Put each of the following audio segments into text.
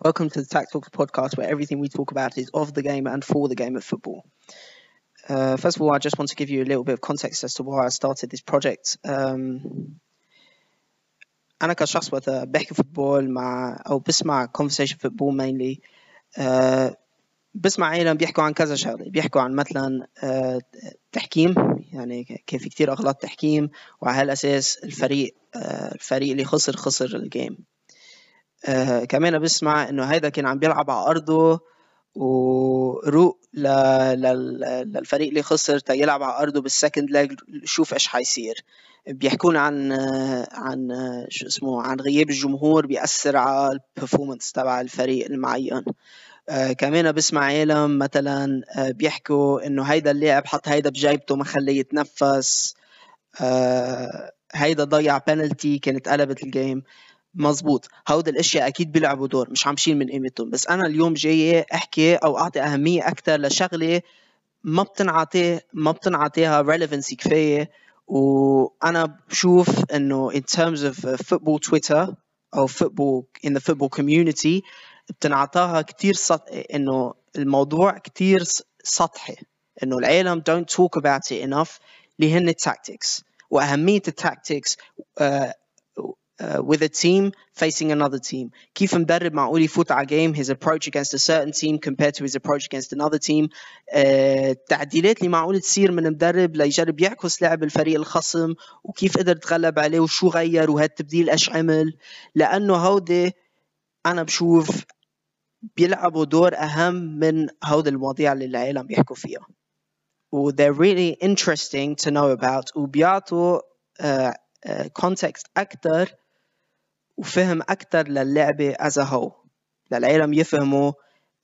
Welcome to the Tack Talks podcast, where everything we talk about is of the game and for the game of football. Uh, first of all, I just want to give you a little bit of context as to why I started this project. Um, أنا كشخص وقت بحكي فوتبول مع أو بسمع conversation football mainly uh, بسمع عالم بيحكوا عن كذا شغله بيحكوا عن مثلا uh, تحكيم يعني كان في كثير اغلاط تحكيم وعلى هالاساس الفريق uh, الفريق اللي خسر خسر الجيم آه كمان بسمع إنه هيدا كان عم بيلعب على أرضه وروق. للفريق اللي خسر تا يلعب على أرضه بالسكند لاج شوف إيش حيصير. بيحكون عن عن شو اسمه عن غياب الجمهور بيأثر على البرفورمانس تبع الفريق المعين. آه كمان بسمع عالم مثلا آه بيحكوا إنه هيدا اللاعب حط هيدا بجيبته ما خليه يتنفس. آه هيدا ضيع بنالتي كانت قلبت الجيم مزبوط هود الأشياء أكيد بيلعبوا دور مش عم شيل من قيمتهم. بس أنا اليوم جاي أحكي أو أعطي أهمية أكثر لشغلة ما بتنعطي ما بتنعطيها relevancy كفاية. وأنا بشوف إنه in terms of football Twitter أو football in the football community بتنعطاها كثير سط... إنه الموضوع كثير سطحي. إنه العالم don't talk about it enough اللي هن التاكتكس واهميه التاكتكس with a team facing another team. كيف مدرب معقول يفوت على game his approach against a certain team compared to his approach against another team. التعديلات uh, اللي معقول تصير من مدرب ليجرب يعكس لعب الفريق الخصم وكيف قدر تغلب عليه وشو غير وهالتبديل إيش عمل لأنه هودي أنا بشوف بيلعبوا دور أهم من هودي المواضيع اللي العالم بيحكوا فيها. و they're really interesting to know about وبيعطوا uh, uh, أكثر وفهم أكثر للعبة as a whole. للعالم يفهموا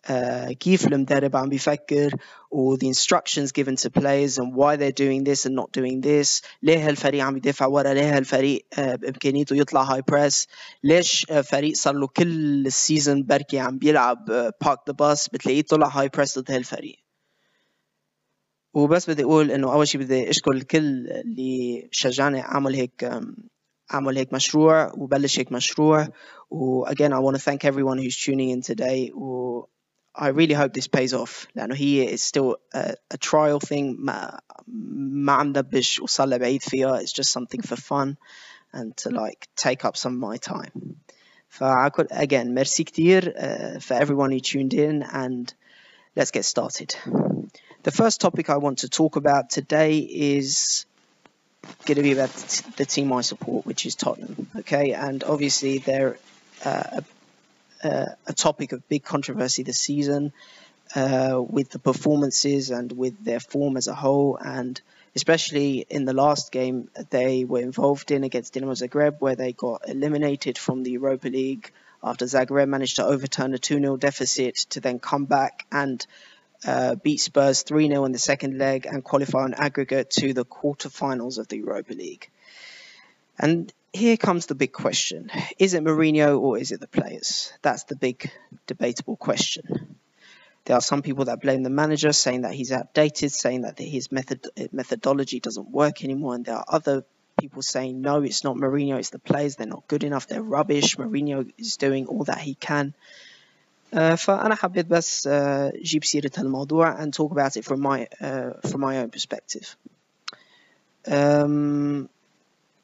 uh, كيف المدرب عم بيفكر و the instructions given to players and why they're doing this and not doing this. ليه هالفريق عم يدافع ورا؟ ليه هالفريق uh, بإمكانيته يطلع هاي بريس ليش uh, فريق صار له كل السيزون بركي عم بيلعب بارك ذا باس بتلاقيه طلع هاي بريس ضد هالفريق. وبس بدي أقول إنه أول شيء بدي أشكر الكل اللي شجعني أعمل هيك اعمل هيك مشروع وبلش هيك مشروع و again I want to thank everyone who's tuning in today و I really hope this pays off لأنه هي is still a, a trial thing ما ما عم دبش وصل لبعيد فيها it's just something for fun and to like take up some of my time فأكل again ميرسي كتير uh, for everyone who tuned in and let's get started the first topic I want to talk about today is going to be about the team I support, which is Tottenham. Okay, and obviously they're uh, a, a, topic of big controversy this season uh, with the performances and with their form as a whole, and especially in the last game they were involved in against Dinamo Zagreb, where they got eliminated from the Europa League after Zagreb managed to overturn a 2 0 deficit to then come back and uh, beat Spurs 3 0 in the second leg and qualify on aggregate to the quarterfinals of the Europa League. And here comes the big question Is it Mourinho or is it the players? That's the big debatable question. There are some people that blame the manager, saying that he's outdated, saying that his method methodology doesn't work anymore, and there are other people saying no, it's not Mourinho, it's the players. They're not good enough. They're rubbish. Mourinho is doing all that he can. Uh, فأنا حبيت بس uh, جيب سيرة هالموضوع and talk about it from my uh, from my own perspective.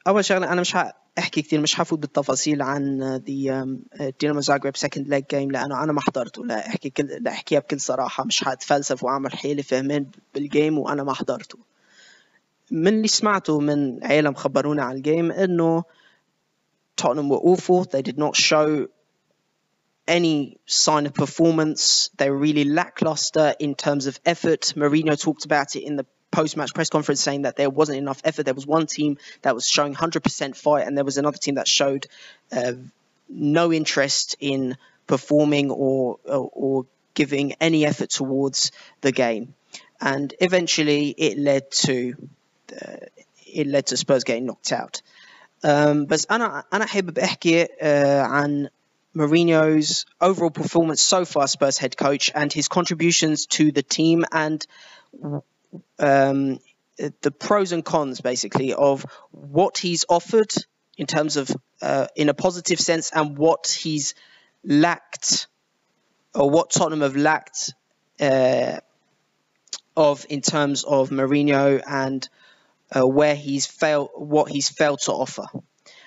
أول شغلة أنا مش أحكي كثير مش حفوت بالتفاصيل عن the دينامو زاغرب سكند ليج جيم لأنه أنا ما حضرته. لا أحكي كل لا أحكيها بكل صراحة. مش حاتفلسف وأعمل حالي فهمان بالجيم وأنا ما حضرته. من اللي سمعته من عالم خبرونا عن الجيم إنه Tottenham were awful. They did not show any sign of performance they were really lackluster in terms of effort Mourinho talked about it in the post-match press conference saying that there wasn't enough effort. There was one team that was showing 100% fight, and there was another team that showed uh, no interest in performing or, or, or giving any effort towards the game. And eventually, it led to uh, it led to Spurs getting knocked out. Um, بس أنا أنا حابب أحكي uh, عن Mourinho's overall performance so far, Spurs head coach, and his contributions to the team and um, the pros and cons basically of what he's offered in terms of uh, in a positive sense and what he's lacked or what Tottenham have lacked uh, of in terms of Mourinho and uh, where he's failed, what he's failed to offer.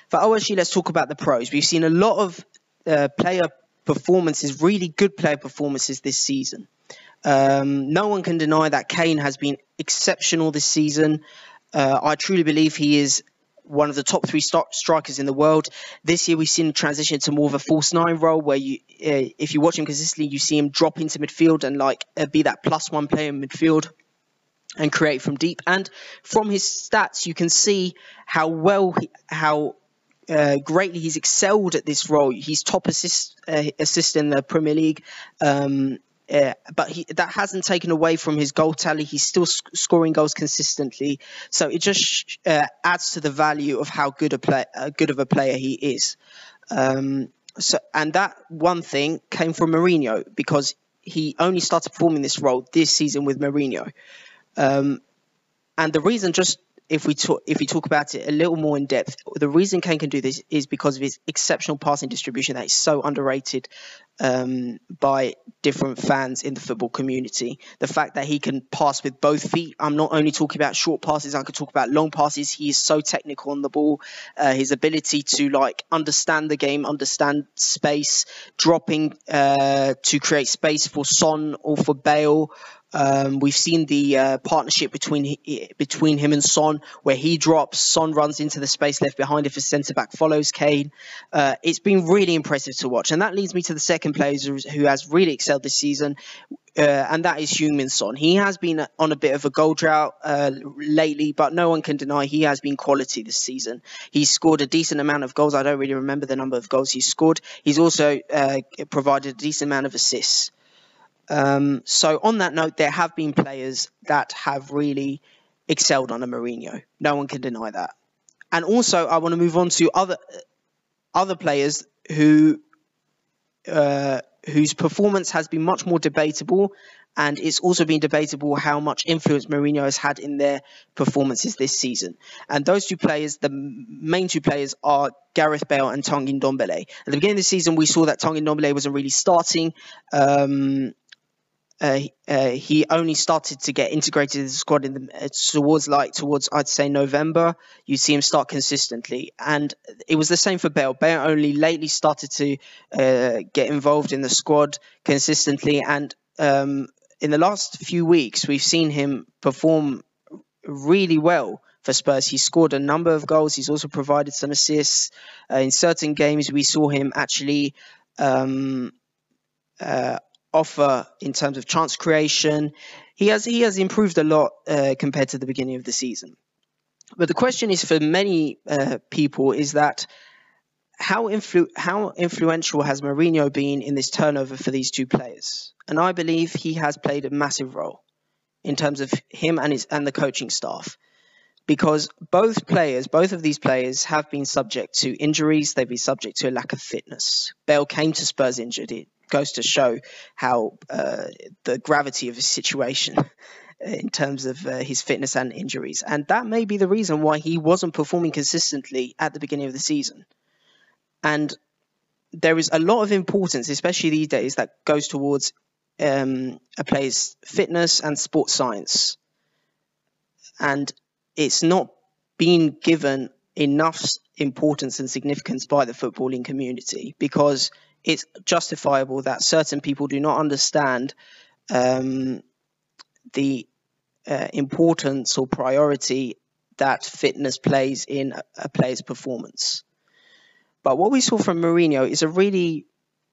For OSG, let's talk about the pros. We've seen a lot of uh, player performances, really good player performances this season. Um, no one can deny that Kane has been exceptional this season. Uh, I truly believe he is one of the top three st- strikers in the world. This year, we've seen a transition to more of a false nine role, where you, uh, if you watch him consistently, you see him drop into midfield and like uh, be that plus one player in midfield and create from deep. And from his stats, you can see how well, he, how uh, greatly he's excelled at this role. He's top assist uh, assist in the Premier League. Um, uh, but he, that hasn't taken away from his goal tally. He's still sc- scoring goals consistently, so it just uh, adds to the value of how good a play, uh, good of a player he is. Um, so, and that one thing came from Mourinho because he only started performing this role this season with Mourinho. Um, and the reason, just if we talk if we talk about it a little more in depth, the reason Kane can do this is because of his exceptional passing distribution that is so underrated um, by different fans in the football community. The fact that he can pass with both feet. I'm not only talking about short passes. I could talk about long passes. He is so technical on the ball. Uh, his ability to like understand the game, understand space, dropping uh, to create space for Son or for Bale. Um, we've seen the uh, partnership between between him and Son, where he drops, Son runs into the space left behind if a centre back follows Kane. Uh, it's been really impressive to watch, and that leads me to the second player who has really excelled this season, uh, and that is Heung-min Son. He has been on a bit of a goal drought uh, lately, but no one can deny he has been quality this season. He's scored a decent amount of goals. I don't really remember the number of goals he's scored. He's also uh, provided a decent amount of assists. Um, so on that note, there have been players that have really excelled under Mourinho. No one can deny that. And also, I want to move on to other other players who uh, whose performance has been much more debatable, and it's also been debatable how much influence Mourinho has had in their performances this season. And those two players, the main two players, are Gareth Bale and Tanguy Ndombele. At the beginning of the season, we saw that Tanguy Ndombele wasn't really starting. Um, uh, uh, he only started to get integrated in the squad in the uh, towards like towards I'd say November. You see him start consistently, and it was the same for Bale. Bale only lately started to uh, get involved in the squad consistently, and um, in the last few weeks we've seen him perform really well for Spurs. He scored a number of goals. He's also provided some assists. Uh, in certain games, we saw him actually. Um, uh, offer in terms of chance creation. He has he has improved a lot uh, compared to the beginning of the season. But the question is for many uh, people is that how influ- how influential has Mourinho been in this turnover for these two players? And I believe he has played a massive role in terms of him and his and the coaching staff. Because both players, both of these players have been subject to injuries, they've been subject to a lack of fitness. Bale came to Spurs injured. Goes to show how uh, the gravity of his situation in terms of uh, his fitness and injuries. And that may be the reason why he wasn't performing consistently at the beginning of the season. And there is a lot of importance, especially these days, that goes towards um, a player's fitness and sports science. And it's not being given enough importance and significance by the footballing community because it's justifiable that certain people do not understand um, the uh, importance or priority that fitness plays in a, player's performance. But what we saw from Mourinho is a really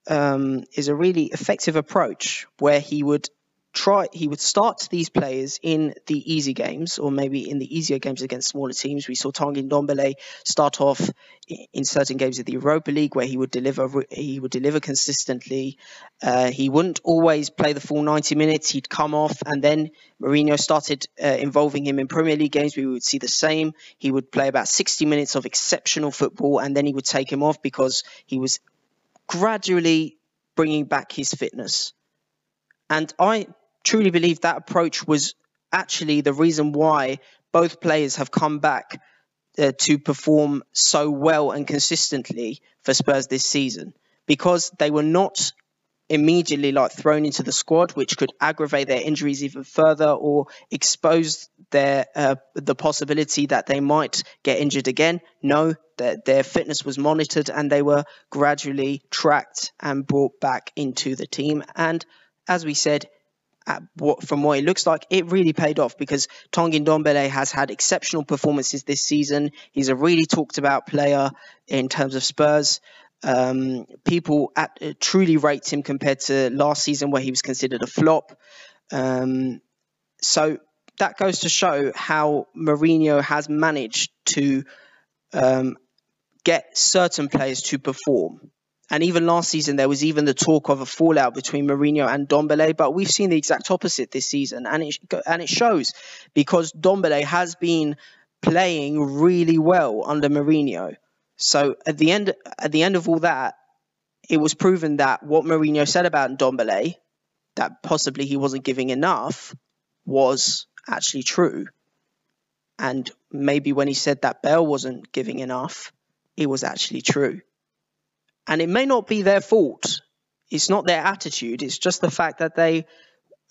um, is a really effective approach where he would try he would start these players in the easy games or maybe in the easier games against smaller teams. We saw Tanguy Ndombele start off in certain games of the Europa League where he would deliver he would deliver consistently. Uh, he wouldn't always play the full 90 minutes. He'd come off and then Mourinho started uh, involving him in Premier League games. We would see the same. He would play about 60 minutes of exceptional football and then he would take him off because he was gradually bringing back his fitness. And I truly believe that approach was actually the reason why both players have come back uh, to perform so well and consistently for Spurs this season because they were not immediately like thrown into the squad, which could aggravate their injuries even further or expose their uh, the possibility that they might get injured again. No, their fitness was monitored and they were gradually tracked and brought back into the team. And as we said, what, from what it looks like, it really paid off because Tanguy Ndombele has had exceptional performances this season. He's a really talked about player in terms of Spurs. Um, people at, uh, truly rate him compared to last season where he was considered a flop. Um, so that goes to show how Mourinho has managed to um, get certain players to perform. And even last season, there was even the talk of a fallout between Mourinho and Ndombele, but we've seen the exact opposite this season, and it and it shows because Ndombele has been playing really well under Mourinho. So at the end at the end of all that, it was proven that what Mourinho said about Ndombele, that possibly he wasn't giving enough, was actually true. And maybe when he said that Bale wasn't giving enough, it was actually true. And it may not be their fault. It's not their attitude. It's just the fact that they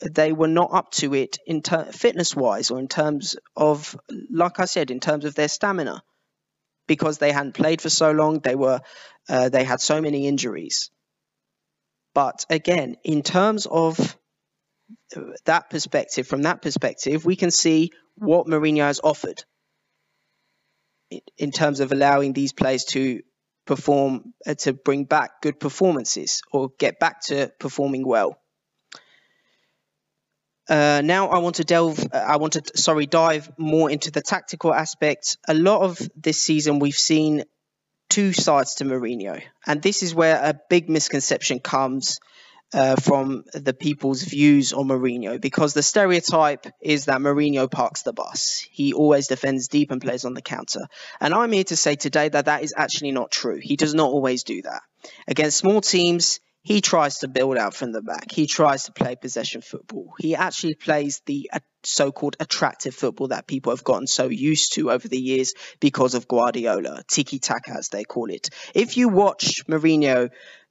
they were not up to it in ter- fitness wise or in terms of, like I said, in terms of their stamina, because they hadn't played for so long. They were uh, they had so many injuries. But again, in terms of that perspective, from that perspective, we can see what Mourinho has offered in terms of allowing these players to perform, uh, to bring back good performances or get back to performing well. Uh, now I want to delve, uh, I want to, sorry, dive more into the tactical aspects. A lot of this season we've seen two sides to Mourinho, and this is where a big misconception comes uh, from the people's views on Mourinho because the stereotype is that Mourinho parks the bus. He always defends deep and plays on the counter. And I'm here to say today that that is actually not true. He does not always do that. Against small teams, he tries to build out from the back. He tries to play possession football. He actually plays the uh, so-called attractive football that people have gotten so used to over the years because of Guardiola, tiki-taka as they call it. If you watch Mourinho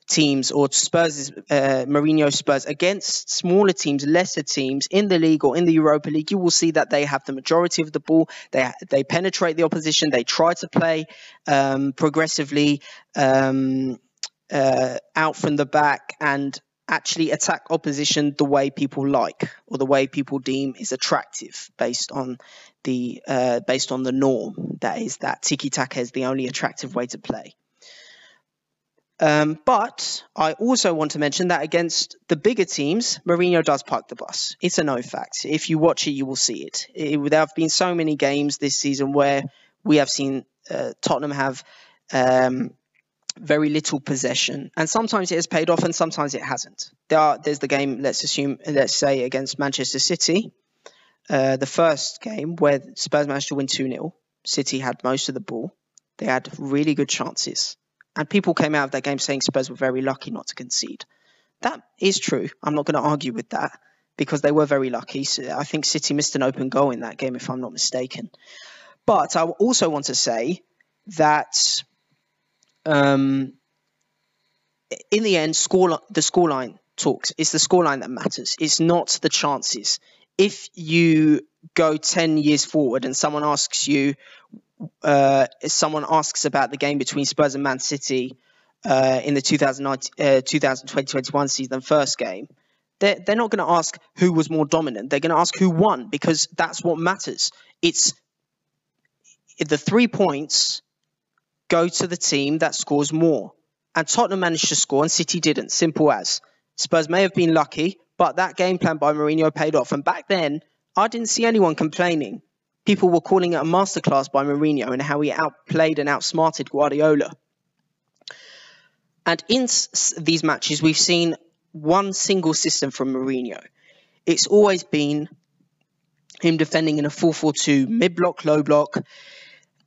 teams or Spurs, uh, Mourinho Spurs against smaller teams, lesser teams in the league or in the Europa League, you will see that they have the majority of the ball. They they penetrate the opposition. They try to play um, progressively um, uh, out from the back and actually attack opposition the way people like or the way people deem is attractive based on the uh, based on the norm that is that tiki taka is the only attractive way to play. Um, but I also want to mention that against the bigger teams, Mourinho does park the bus. It's a no fact. If you watch it, you will see it. it there have been so many games this season where we have seen uh, Tottenham have um, very little possession, and sometimes it has paid off, and sometimes it hasn't. There are, there's the game. Let's assume, let's say against Manchester City, uh, the first game where Spurs managed to win two 0 City had most of the ball. They had really good chances and people came out of that game saying Spurs were very lucky not to concede. That is true. I'm not going to argue with that because they were very lucky. So I think City missed an open goal in that game, if I'm not mistaken. But I also want to say that um, in the end, score the scoreline talks. It's the scoreline that matters. It's not the chances. If you go 10 years forward and someone asks you uh, someone asks about the game between Spurs and Man City uh, in the 2020-21 uh, season, first game, they're, they're not going to ask who was more dominant. They're going to ask who won because that's what matters. It's the three points go to the team that scores more. And Tottenham managed to score and City didn't. Simple as. Spurs may have been lucky, but that game plan by Mourinho paid off. And back then, I didn't see anyone complaining people were calling it a masterclass by Mourinho and how he outplayed and outsmarted Guardiola. And in these matches, we've seen one single system from Mourinho. It's always been him defending in a 4 4 2 mid block, low block,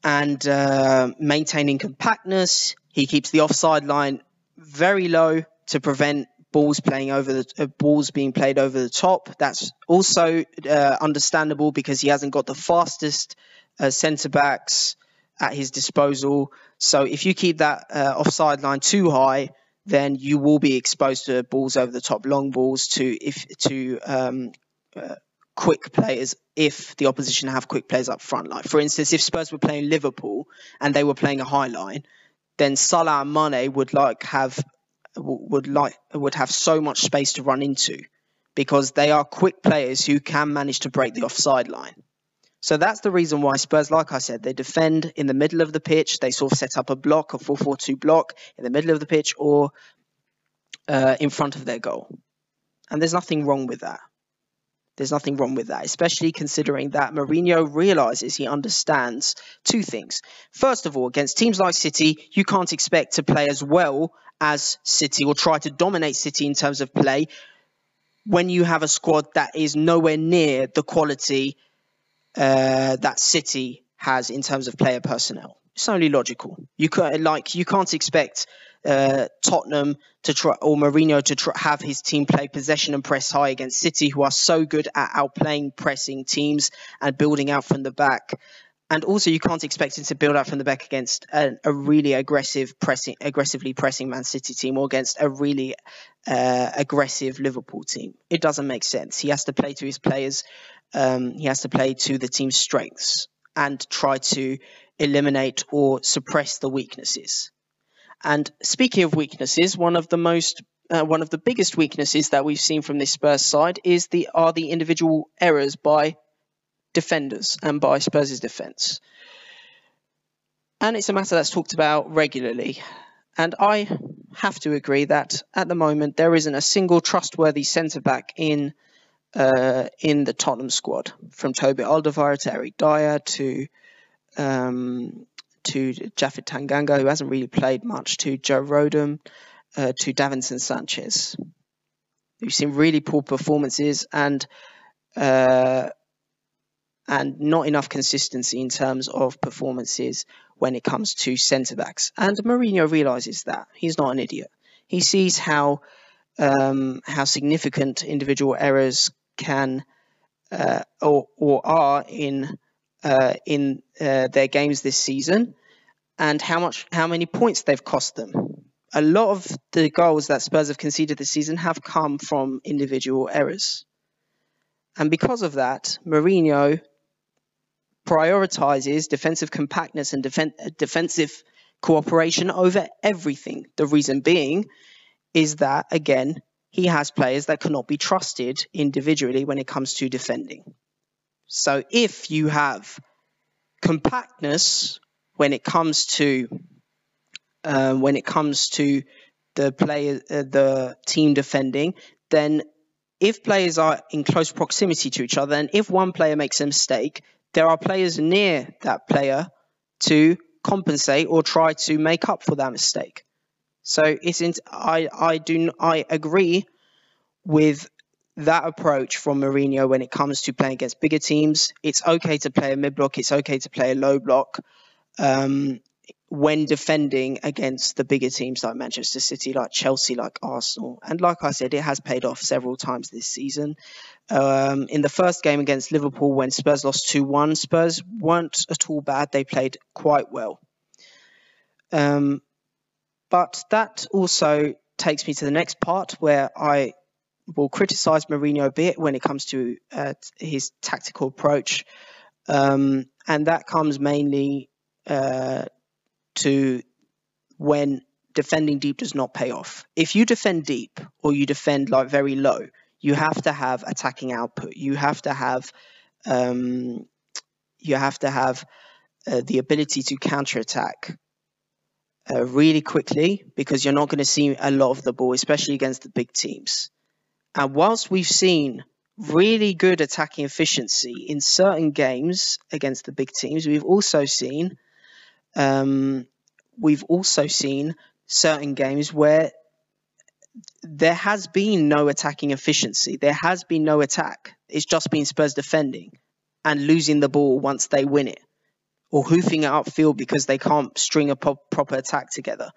and uh, maintaining compactness. He keeps the offside line very low to prevent balls playing over the uh, balls being played over the top. That's also uh, understandable because he hasn't got the fastest uh, centre backs at his disposal. So if you keep that uh, offside line too high, then you will be exposed to balls over the top, long balls to if to um, uh, quick players if the opposition have quick players up front. Like for instance, if Spurs were playing Liverpool and they were playing a high line, then Salah and Mane would like have would like would have so much space to run into because they are quick players who can manage to break the offside line. So that's the reason why Spurs, like I said, they defend in the middle of the pitch. They sort of set up a block, a 4 4 2 block in the middle of the pitch or uh, in front of their goal. And there's nothing wrong with that. There's nothing wrong with that, especially considering that Mourinho realizes he understands two things. First of all, against teams like City, you can't expect to play as well as City or try to dominate City in terms of play when you have a squad that is nowhere near the quality uh, that City has in terms of player personnel. It's only logical. You can like you can't expect uh, Tottenham to try or Mourinho to try, have his team play possession and press high against City, who are so good at outplaying pressing teams and building out from the back. And also, you can't expect him to build out from the back against a, a really aggressive pressing, aggressively pressing Man City team, or against a really uh, aggressive Liverpool team. It doesn't make sense. He has to play to his players. Um, he has to play to the team's strengths and try to eliminate or suppress the weaknesses. And speaking of weaknesses, one of the most uh, one of the biggest weaknesses that we've seen from this Spurs side is the are the individual errors by defenders and by Spurs' defence. And it's a matter that's talked about regularly. And I have to agree that at the moment there isn't a single trustworthy centre back in uh, in the Tottenham squad, from Toby Alderweireld to Eric Dier to um, to Japhet Tanganga, who hasn't really played much, to Joe Rodon, uh, to Davinson Sanchez. We've seen really poor performances and uh, and not enough consistency in terms of performances when it comes to centre backs. And Mourinho realizes that he's not an idiot. He sees how um, how significant individual errors can uh, or or are in uh, in uh, their games this season, and how much how many points they've cost them. A lot of the goals that Spurs have conceded this season have come from individual errors. And because of that, Mourinho prioritizes defensive compactness and defen- defensive cooperation over everything. The reason being is that, again, he has players that cannot be trusted individually when it comes to defending. So if you have compactness when it comes to uh, when it comes to the player uh, the team defending, then if players are in close proximity to each other, and if one player makes a mistake, there are players near that player to compensate or try to make up for that mistake. So it's in, I I do I agree with that approach from Mourinho when it comes to playing against bigger teams. It's okay to play a mid block. It's okay to play a low block. Um, when defending against the bigger teams like Manchester City, like Chelsea, like Arsenal. And like I said, it has paid off several times this season. Um, in the first game against Liverpool, when Spurs lost 2 1, Spurs weren't at all bad. They played quite well. Um, but that also takes me to the next part where I will criticise Mourinho a bit when it comes to uh, his tactical approach. Um, and that comes mainly uh, to when defending deep does not pay off. If you defend deep or you defend like very low, you have to have attacking output. You have to have um, you have to have uh, the ability to counterattack uh, really quickly because you're not going to see a lot of the ball, especially against the big teams. And whilst we've seen really good attacking efficiency in certain games against the big teams, we've also seen um, we've also seen certain games where there has been no attacking efficiency. There has been no attack. It's just been Spurs defending and losing the ball once they win it, or hoofing it upfield because they can't string a pro- proper attack together.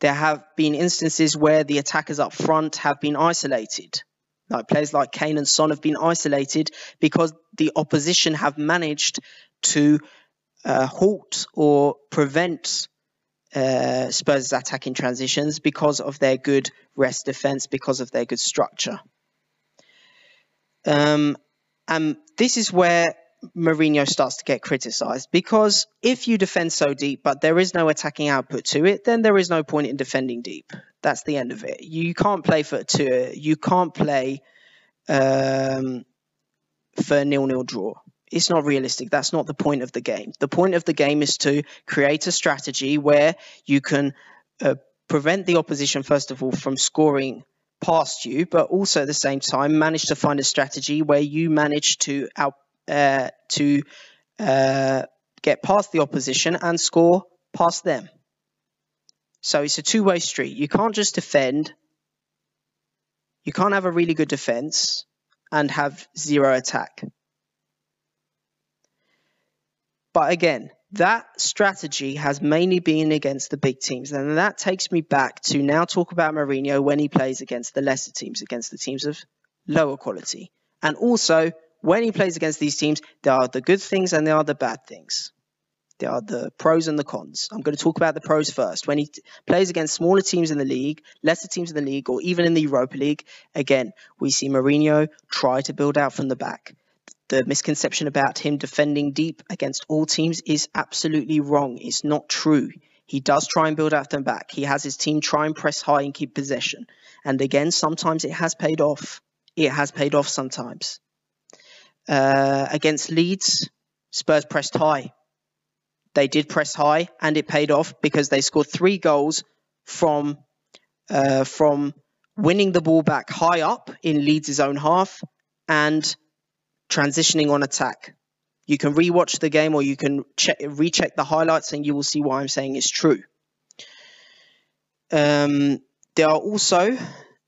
There have been instances where the attackers up front have been isolated. Like players like Kane and Son have been isolated because the opposition have managed to uh, halt or prevent uh, Spurs' attacking transitions because of their good rest defense, because of their good structure. Um, and this is where Mourinho starts to get criticised because if you defend so deep but there is no attacking output to it, then there is no point in defending deep. That's the end of it. You can't play for to you can't play um, for nil-nil draw. It's not realistic. That's not the point of the game. The point of the game is to create a strategy where you can uh, prevent the opposition first of all from scoring past you, but also at the same time manage to find a strategy where you manage to out uh, to uh, get past the opposition and score past them. So it's a two-way street. You can't just defend. You can't have a really good defense and have zero attack. But again, that strategy has mainly been against the big teams. And that takes me back to now talk about Mourinho when he plays against the lesser teams, against the teams of lower quality. And also, when he plays against these teams, there are the good things and there are the bad things. There are the pros and the cons. I'm going to talk about the pros first. When he t- plays against smaller teams in the league, lesser teams in the league, or even in the Europa League, again, we see Mourinho try to build out from the back the misconception about him defending deep against all teams is absolutely wrong. It's not true. He does try and build out them back. He has his team try and press high and keep possession. And again, sometimes it has paid off. It has paid off sometimes. Uh, against Leeds, Spurs pressed high. They did press high, and it paid off because they scored three goals from uh, from winning the ball back high up in Leeds' own half and transitioning on attack. You can rewatch the game or you can check, recheck the highlights and you will see what I'm saying is true. Um, there are also,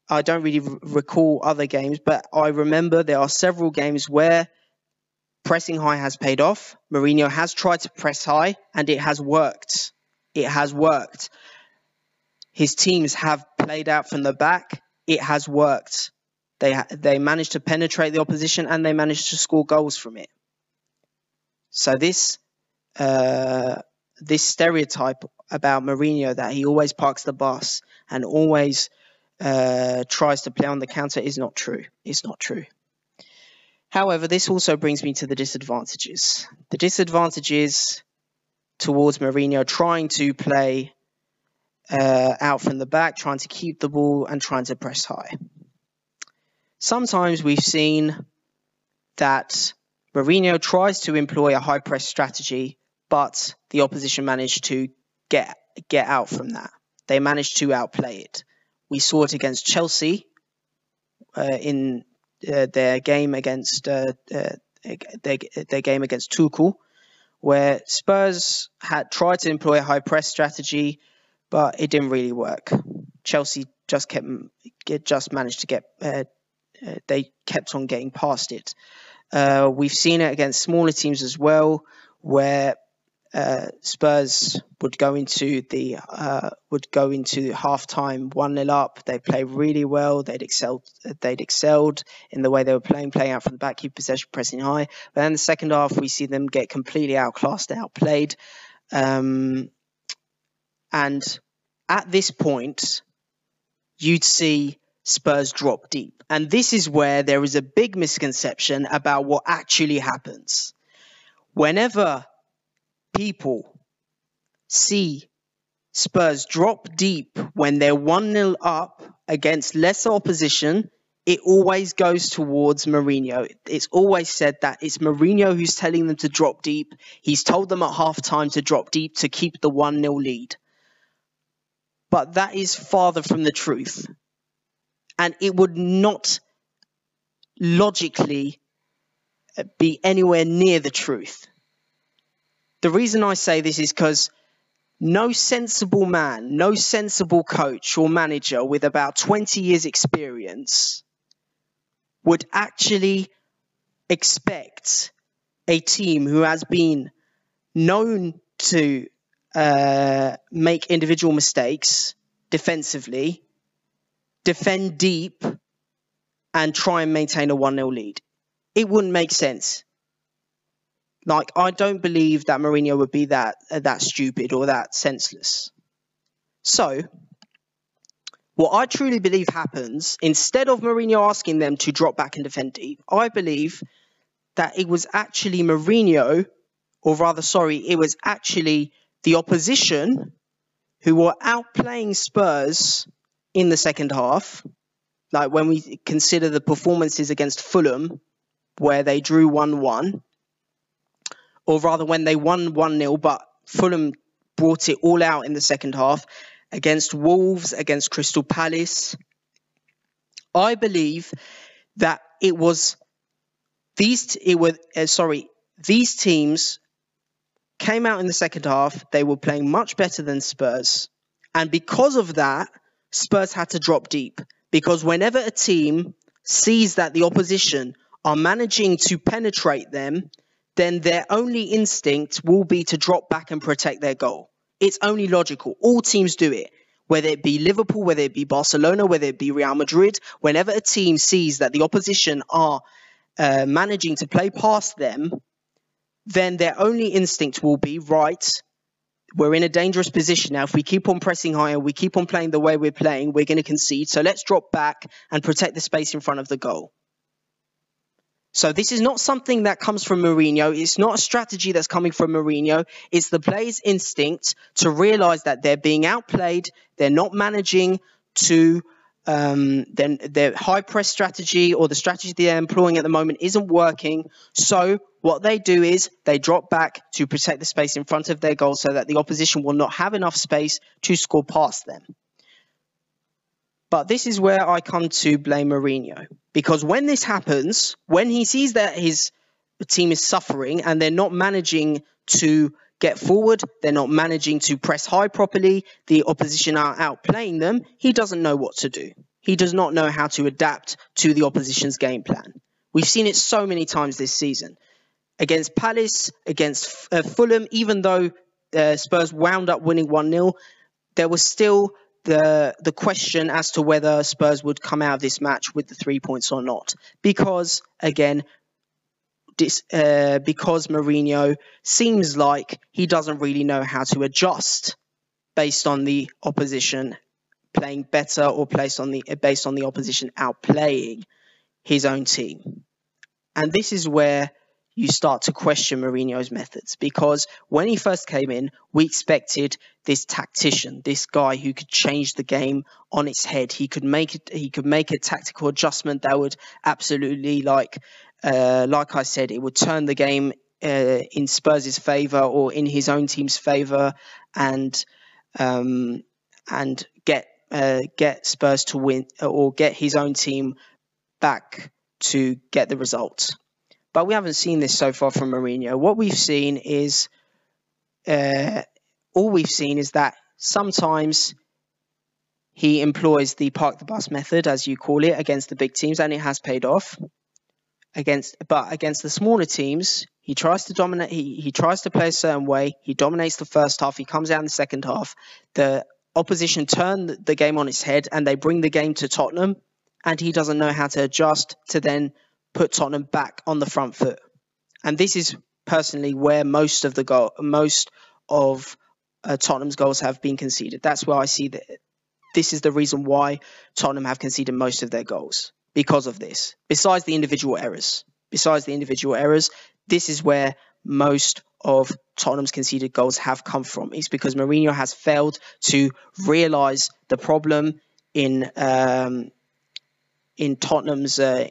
I don't really recall other games, but I remember there are several games where pressing high has paid off. Mourinho has tried to press high and it has worked. It has worked. His teams have played out from the back. It has worked. They they managed to penetrate the opposition and they managed to score goals from it. So this uh, this stereotype about Mourinho that he always parks the bus and always uh, tries to play on the counter is not true. It's not true. However, this also brings me to the disadvantages. The disadvantages towards Mourinho trying to play uh, out from the back, trying to keep the ball and trying to press high. Sometimes we've seen that Mourinho tries to employ a high press strategy, but the opposition managed to get get out from that. They managed to outplay it. We saw it against Chelsea uh, in uh, their game against uh, uh their, their game against Tuchel, where Spurs had tried to employ a high press strategy, but it didn't really work. Chelsea just kept just managed to get uh, they kept on getting past it. Uh, we've seen it against smaller teams as well, where uh, Spurs would go into the uh, would go into halftime one 0 up. They play really well. They'd excelled. They'd excelled in the way they were playing, playing out from the back, keep possession, pressing high. But then the second half, we see them get completely outclassed, outplayed, um, and at this point, you'd see Spurs drop deep. And this is where there is a big misconception about what actually happens. Whenever people see Spurs drop deep when they're 1 0 up against lesser opposition, it always goes towards Mourinho. It's always said that it's Mourinho who's telling them to drop deep. He's told them at half time to drop deep to keep the 1 0 lead. But that is farther from the truth and it would not logically uh, be anywhere near the truth. The reason I say this is because no sensible man, no sensible coach or manager with about 20 years' experience would actually expect a team who has been known to uh, make individual mistakes defensively defend deep, and try and maintain a 1 0 lead. It wouldn't make sense. Like, I don't believe that Mourinho would be that uh, that stupid or that senseless. So, what I truly believe happens, instead of Mourinho asking them to drop back and defend deep, I believe that it was actually Mourinho, or rather, sorry, it was actually the opposition who were outplaying Spurs in the second half. Like when we consider the performances against Fulham, where they drew 1 1, or rather when they won 1 0, but Fulham brought it all out in the second half against Wolves, against Crystal Palace. I believe that it was these it were uh, sorry these teams came out in the second half. They were playing much better than Spurs, and because of that, Spurs had to drop deep because whenever a team sees that the opposition are managing to penetrate them, then their only instinct will be to drop back and protect their goal. It's only logical. All teams do it. Whether it be Liverpool, whether it be Barcelona, whether it be Real Madrid, whenever a team sees that the opposition are uh, managing to play past them, then their only instinct will be right. We're in a dangerous position now. If we keep on pressing higher, we keep on playing the way we're playing, we're going to concede. So let's drop back and protect the space in front of the goal. So this is not something that comes from Mourinho. It's not a strategy that's coming from Mourinho. It's the player's instinct to realize that they're being outplayed. They're not managing to um, then their high press strategy or the strategy they're employing at the moment isn't working. So what they do is they drop back to protect the space in front of their goal so that the opposition will not have enough space to score past them. But this is where I come to blame Mourinho. Because when this happens, when he sees that his team is suffering and they're not managing to get forward, they're not managing to press high properly, the opposition are outplaying them, he doesn't know what to do. He does not know how to adapt to the opposition's game plan. We've seen it so many times this season. Against Palace, against uh, Fulham, even though uh, Spurs wound up winning 1 0, there was still the the question as to whether Spurs would come out of this match with the three points or not. Because again, this, uh, because Mourinho seems like he doesn't really know how to adjust based on the opposition playing better or on the based on the opposition outplaying his own team. And this is where you start to question Mourinho's methods because when he first came in, we expected this tactician, this guy who could change the game on its head. He could make it. He could make a tactical adjustment that would absolutely, like, uh, like I said, it would turn the game uh, in Spurs' favour or in his own team's favour, and um, and get uh, get Spurs to win or get his own team back to get the result but we haven't seen this so far from Mourinho. What we've seen is, uh, all we've seen is that sometimes he employs the park the bus method, as you call it, against the big teams, and it has paid off. Against, but against the smaller teams, he tries to dominate. He, he tries to play a certain way. He dominates the first half. He comes out in the second half. The opposition turn the game on its head, and they bring the game to Tottenham, and he doesn't know how to adjust to then put Tottenham back on the front foot. And this is personally where most of the goal, most of uh, Tottenham's goals have been conceded. That's where I see that this is the reason why Tottenham have conceded most of their goals because of this. Besides the individual errors, besides the individual errors, this is where most of Tottenham's conceded goals have come from. It's because Mourinho has failed to realise the problem in um, in Tottenham's uh,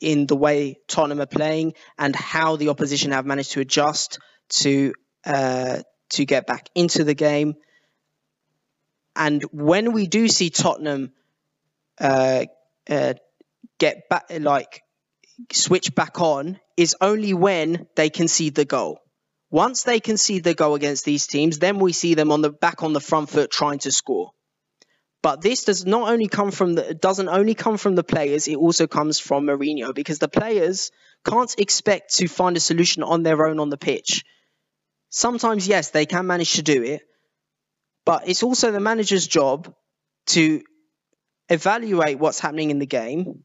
in the way Tottenham are playing and how the opposition have managed to adjust to uh, to get back into the game. And when we do see Tottenham uh, uh, get back, like switch back on, is only when they concede the goal. Once they concede the goal against these teams, then we see them on the back on the front foot trying to score. But this does not only come from the doesn't only come from the players, it also comes from Mourinho because the players can't expect to find a solution on their own on the pitch. Sometimes yes, they can manage to do it, but it's also the manager's job to evaluate what's happening in the game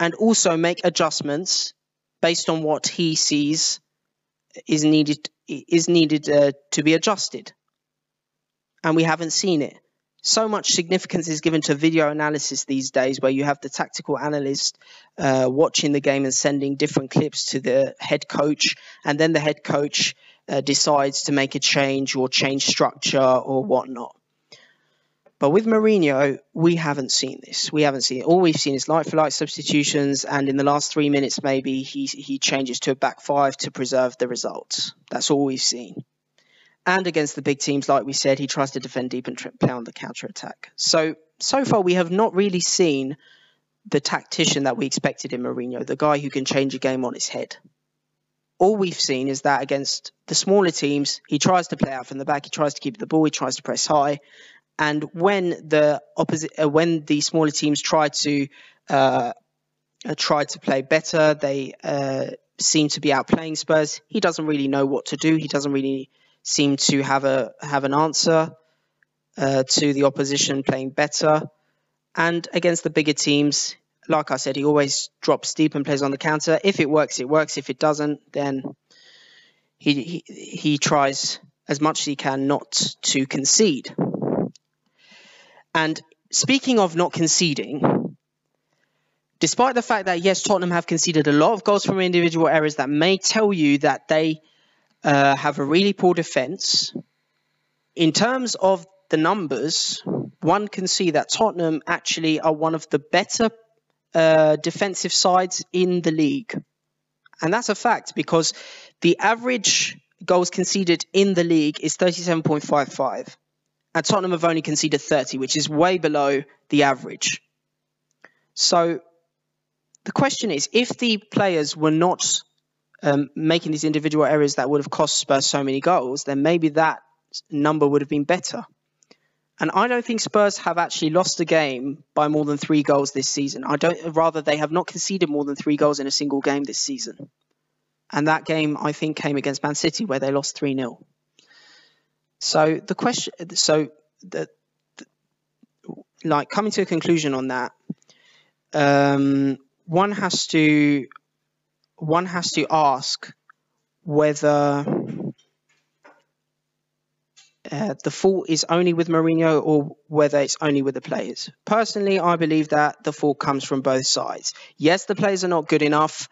and also make adjustments based on what he sees is needed is needed uh, to be adjusted. And we haven't seen it. so much significance is given to video analysis these days, where you have the tactical analyst uh, watching the game and sending different clips to the head coach, and then the head coach uh, decides to make a change or change structure or whatnot. But with Mourinho, we haven't seen this. We haven't seen it. All we've seen is light for light substitutions, and in the last three minutes, maybe he he changes to a back five to preserve the results. That's all we've seen. And against the big teams, like we said, he tries to defend deep and play on the counter attack. So so far, we have not really seen the tactician that we expected in Mourinho, the guy who can change a game on his head. All we've seen is that against the smaller teams, he tries to play out from the back, he tries to keep the ball, he tries to press high, and when the opposite, uh, when the smaller teams try to uh, try to play better, they uh, seem to be outplaying Spurs. He doesn't really know what to do. He doesn't really seem to have a have an answer uh, to the opposition playing better. And against the bigger teams, like I said, he always drops deep and plays on the counter. If it works, it works. If it doesn't, then he he, he tries as much as he can not to concede. And speaking of not conceding, despite the fact that, yes, Tottenham have conceded a lot of goals from individual errors that may tell you that they uh, have a really poor defence, in terms of the numbers, one can see that Tottenham actually are one of the better uh, defensive sides in the league. And that's a fact because the average goals conceded in the league is 37.55 and Tottenham have only conceded 30, which is way below the average. So the question is if the players were not um, making these individual errors that would have cost Spurs so many goals, then maybe that number would have been better. And I don't think Spurs have actually lost a game by more than three goals this season. I don't. Rather, they have not conceded more than three goals in a single game this season. And that game, I think, came against Man City, where they lost three 0 so the question, so the, the, like coming to a conclusion on that, um, one has to one has to ask whether uh, the fault is only with Mourinho or whether it's only with the players. Personally, I believe that the fault comes from both sides. Yes, the players are not good enough.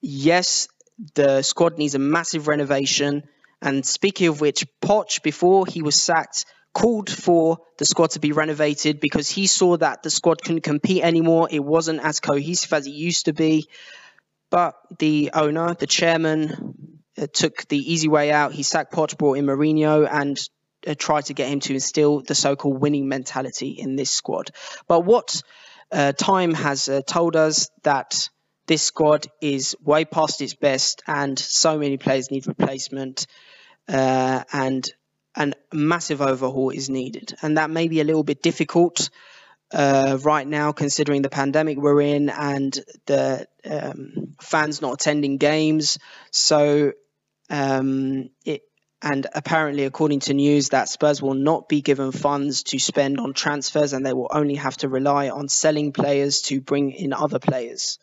Yes, the squad needs a massive renovation. And speaking of which, Poch, before he was sacked, called for the squad to be renovated because he saw that the squad couldn't compete anymore. It wasn't as cohesive as it used to be. But the owner, the chairman, uh, took the easy way out. He sacked Poch, brought in Mourinho, and uh, tried to get him to instill the so-called winning mentality in this squad. But what uh, time has uh, told us that this squad is way past its best, and so many players need replacement uh, and a massive overhaul is needed. And that may be a little bit difficult uh, right now, considering the pandemic we're in and the um, fans not attending games. So um, it and apparently, according to news, that Spurs will not be given funds to spend on transfers, and they will only have to rely on selling players to bring in other players.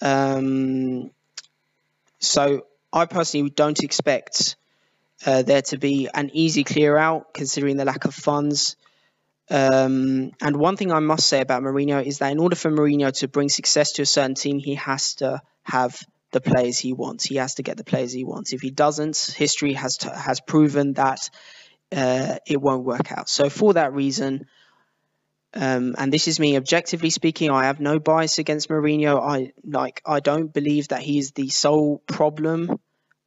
Um, so I personally don't expect uh, there to be an easy clear out considering the lack of funds. Um, and one thing I must say about Mourinho is that in order for Mourinho to bring success to a certain team, he has to have the players he wants. He has to get the players he wants. If he doesn't, history has to, has proven that uh, it won't work out. So for that reason, um, and this is me objectively speaking, I have no bias against Mourinho. I like I don't believe that he is the sole problem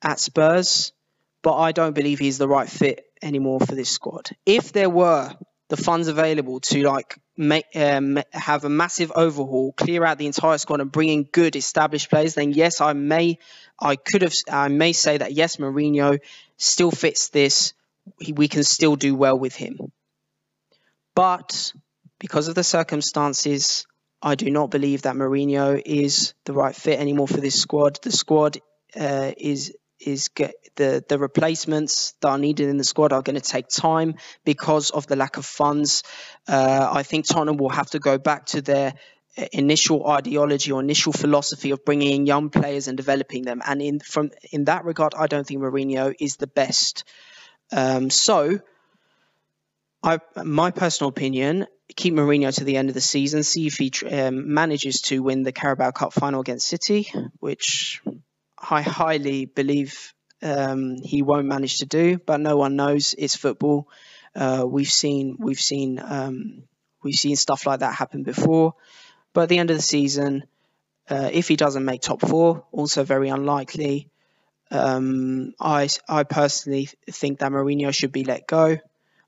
at Spurs but I don't believe he's the right fit anymore for this squad. If there were the funds available to like make um, have a massive overhaul, clear out the entire squad, and bring in good established players, then yes, I may, I could have, I may say that yes, Mourinho still fits this. We can still do well with him, but because of the circumstances, I do not believe that Mourinho is the right fit anymore for this squad. The squad uh, is is get the the replacements that are needed in the squad are going to take time because of the lack of funds. Uh, I think Tottenham will have to go back to their initial ideology or initial philosophy of bringing in young players and developing them. And in from in that regard, I don't think Mourinho is the best. Um, so I, my personal opinion, keep Mourinho to the end of the season, see if he um, manages to win the Carabao Cup final against City, which I highly believe um, he won't manage to do. But no one knows. It's football. Uh, we've seen we've seen um, we've seen stuff like that happen before. But at the end of the season, uh, if he doesn't make top four, also very unlikely. Um, I I personally think that Mourinho should be let go.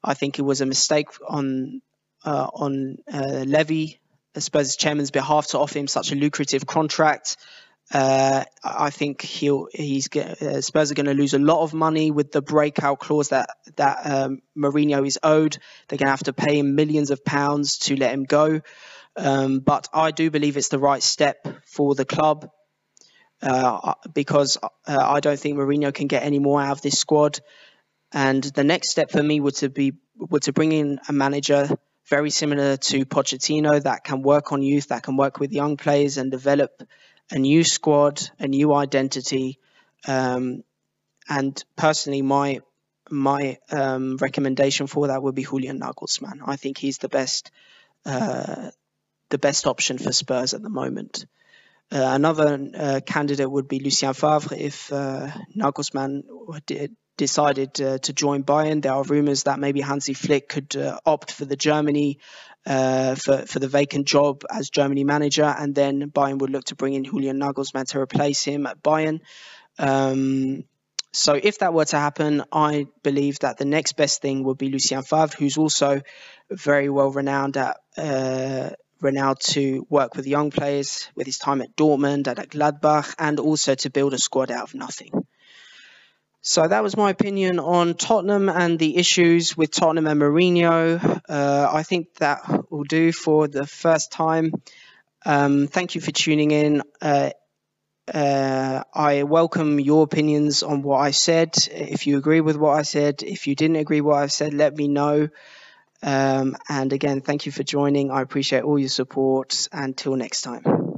I think it was a mistake on uh, on uh, Levy, Spurs chairman's behalf, to offer him such a lucrative contract. Uh, I think he'll he's uh, Spurs are going to lose a lot of money with the breakout clause that that um, Mourinho is owed. They're going to have to pay him millions of pounds to let him go. Um, but I do believe it's the right step for the club uh, because uh, I don't think Mourinho can get any more out of this squad. And the next step for me would to be would to bring in a manager very similar to Pochettino that can work on youth, that can work with young players and develop a new squad, a new identity. Um, and personally, my my um, recommendation for that would be Julian Nagelsmann. I think he's the best uh, the best option for Spurs at the moment. Uh, another uh, candidate would be Lucien Favre if uh, Nagelsmann did, decided uh, to join Bayern. There are rumours that maybe Hansi Flick could uh, opt for the Germany uh, for for the vacant job as Germany manager, and then Bayern would look to bring in Julian Nagelsmann to replace him at Bayern. Um, so if that were to happen, I believe that the next best thing would be Lucien Favre, who's also very well renowned at uh, renowned to work with young players with his time at Dortmund, at Gladbach, and also to build a squad out of nothing. So that was my opinion on Tottenham and the issues with Tottenham and Mourinho. Uh, I think that will do for the first time. Um, thank you for tuning in. Uh, uh, I welcome your opinions on what I said. If you agree with what I said, if you didn't agree with what I said, let me know. Um, and again, thank you for joining. I appreciate all your support. Until next time.